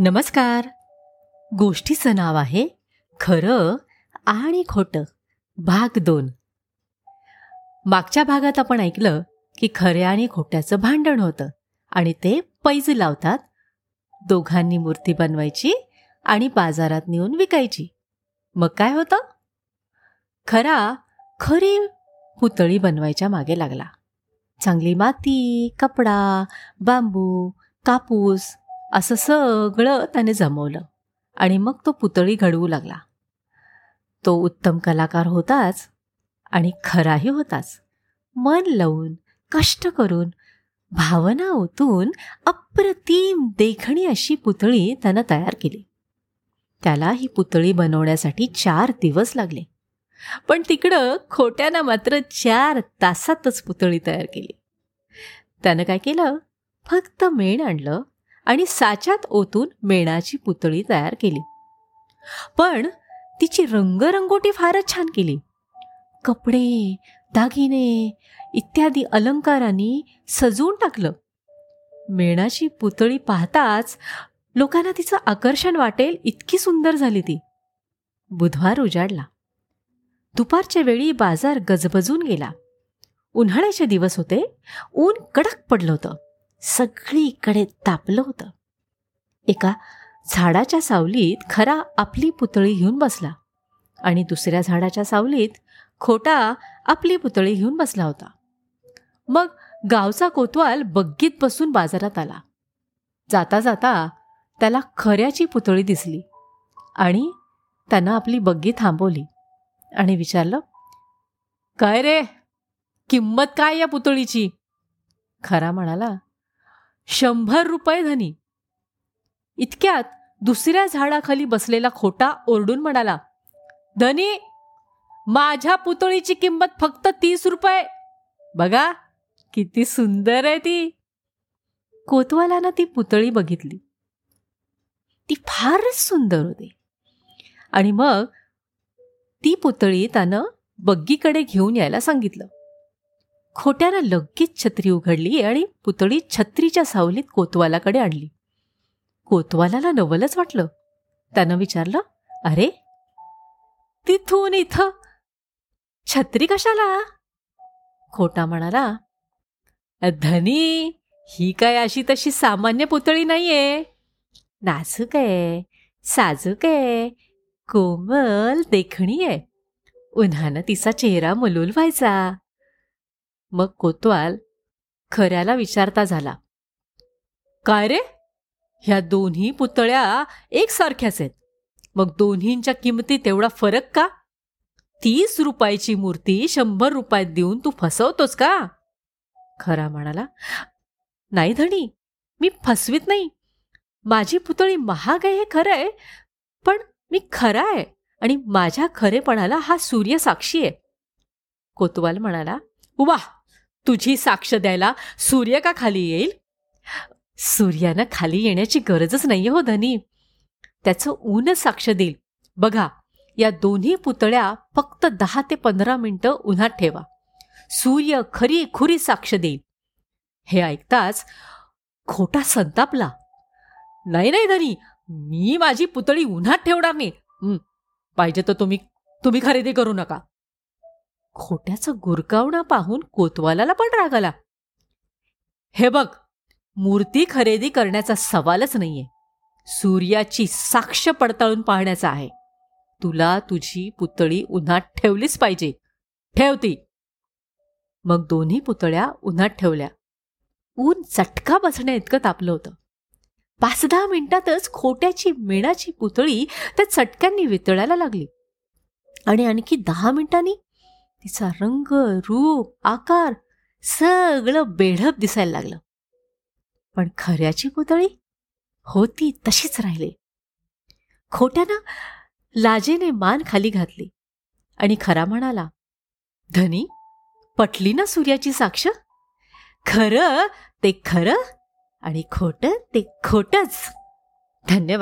नमस्कार. गोष्टीचं नाव आहे खरं आणि खोटं. भाग दोन. मागच्या भागात आपण ऐकलं की खऱ्या आणि खोट्याचं भांडण होतं आणि ते पैज लावतात. दोघांनी मूर्ती बनवायची आणि बाजारात नेऊन विकायची. मग काय होतं? खरा खरी पुतळी बनवायच्या मागे लागला. चांगली माती कपडा बांबू कापूस असं सगळं त्याने जमवलं. आणि मग तो पुतळी घडवू लागला. तो उत्तम कलाकार होताच आणि खराही होताच. मन लावून कष्ट करून भावना ओतून अप्रतिम देखणी अशी पुतळी त्यानं तयार केली. त्याला ही पुतळी बनवण्यासाठी चार दिवस लागले. पण तिकडं खोट्यानं मात्र चार तासातच पुतळी तयार केली. त्यानं काय केलं? फक्त मेण आणलं आणि साच्यात ओतून मेणाची पुतळी तयार केली. पण तिची रंगरंगोटी फारच छान केली. कपडे दागिने इत्यादी अलंकारांनी सजवून टाकलं. मेणाची पुतळी पाहताच लोकांना तिचं आकर्षण वाटेल इतकी सुंदर झाली ती. बुधवार उजाडला. दुपारच्या वेळी बाजार गजबजून गेला. उन्हाळ्याचे दिवस होते. ऊन कडक पडलं होतं. सगळीकडे तापलं होतं. एका झाडाच्या सावलीत खरा आपली पुतळी घेऊन बसला आणि दुसऱ्या झाडाच्या सावलीत खोटा आपली पुतळी घेऊन बसला होता. मग गावचा कोतवाल बग्गीत बसून बाजारात आला. जाता जाता त्याला खऱ्याची पुतळी दिसली आणि त्यानं आपली बग्गी थांबवली आणि विचारलं काय रे? किंमत काय या पुतळीची? खरा म्हणाला शंभर रुपये धनी. इतक्यात दुसऱ्या झाडाखाली बसलेला खोटा ओरडून म्हणाला धनी माझ्या पुतळीची किंमत फक्त तीस रुपये. बघा किती सुंदर आहे ती. कोतवालानं ती पुतळी बघितली. ती फारच सुंदर होती. आणि मग ती पुतळी त्यानं बग्गीकडे घेऊन यायला सांगितलं. खोट्यानं लगेच छत्री उघडली आणि पुतळी छत्रीच्या सावलीत कोतवालाकडे आणली. कोतवालाला नवलच वाटलं. त्यानं विचारलं अरे तिथून इथं? छत्री कशाला? खोटा म्हणाला धनी ही काय अशी तशी सामान्य पुतळी नाहीये. नाजूक आहे साजूक आहे कोमल देखणी आहे उन्हानं तिचा चेहरा मलूल व्हायचा मग कोतवाल खऱ्याला विचारता झाला. काय रे? ह्या दोन्ही पुतळ्या एकसारख्याच आहेत. मग दोन्हींच्या किमतीत तेवढा फरक का? तीस रुपयाची मूर्ती शंभर रुपयात देऊन तू फसवतोस का? खरा म्हणाला नाही धणी मी फसवीत नाही. माझी पुतळी महाग आहे हे खरं आहे पण मी खरा आहे आणि माझ्या खरेपणाला हा सूर्य साक्षी आहे. कोतवाल म्हणाला वाह! तुझी साक्ष द्यायला सूर्य का खाली येईल? सूर्यानं खाली येण्याची गरजच नाही हो धनी. त्याचं ऊनच साक्ष देईल. बघा या दोन्ही पुतळ्या फक्त दहा ते पंधरा मिनिटं उन्हात ठेवा. सूर्य खरी खुरी साक्ष देईल. हे ऐकताच खोटा संतापला. नाही नाही धनी मी माझी पुतळी उन्हात ठेवणार नाही. पाहिजे तर तुम्ही तुम्ही खरेदी करू नका. खोट्याचं गुरकावणं पाहून कोतवालाला पण राग आला. हे बघ मूर्ती खरेदी करण्याचा सवालच नाहीये. सूर्याची साक्ष पडताळून पाहण्याचा आहे. तुला तुझी पुतळी उन्हात ठेवलीच पाहिजे. ठेवती मग दोन्ही पुतळ्या उन्हात ठेवल्या. ऊन चटका बसण्या इतकं तापलं होतं. पाच दहा मिनिटातच खोट्याची मेणाची पुतळी त्या चटक्यांनी वितळायला लागली. आणि आणखी दहा मिनिटांनी तिचा रंग रूप आकार सगळं बेढप दिसायला लागलं. पण खऱ्याची पुतळी होती तशीच राहिली. खोट्यानं लाजेने मान खाली घातली आणि खरा म्हणाला धनी पटली ना सूर्याची साक्ष? खरं ते खरं आणि खोटं ते खोटच. धन्यवाद.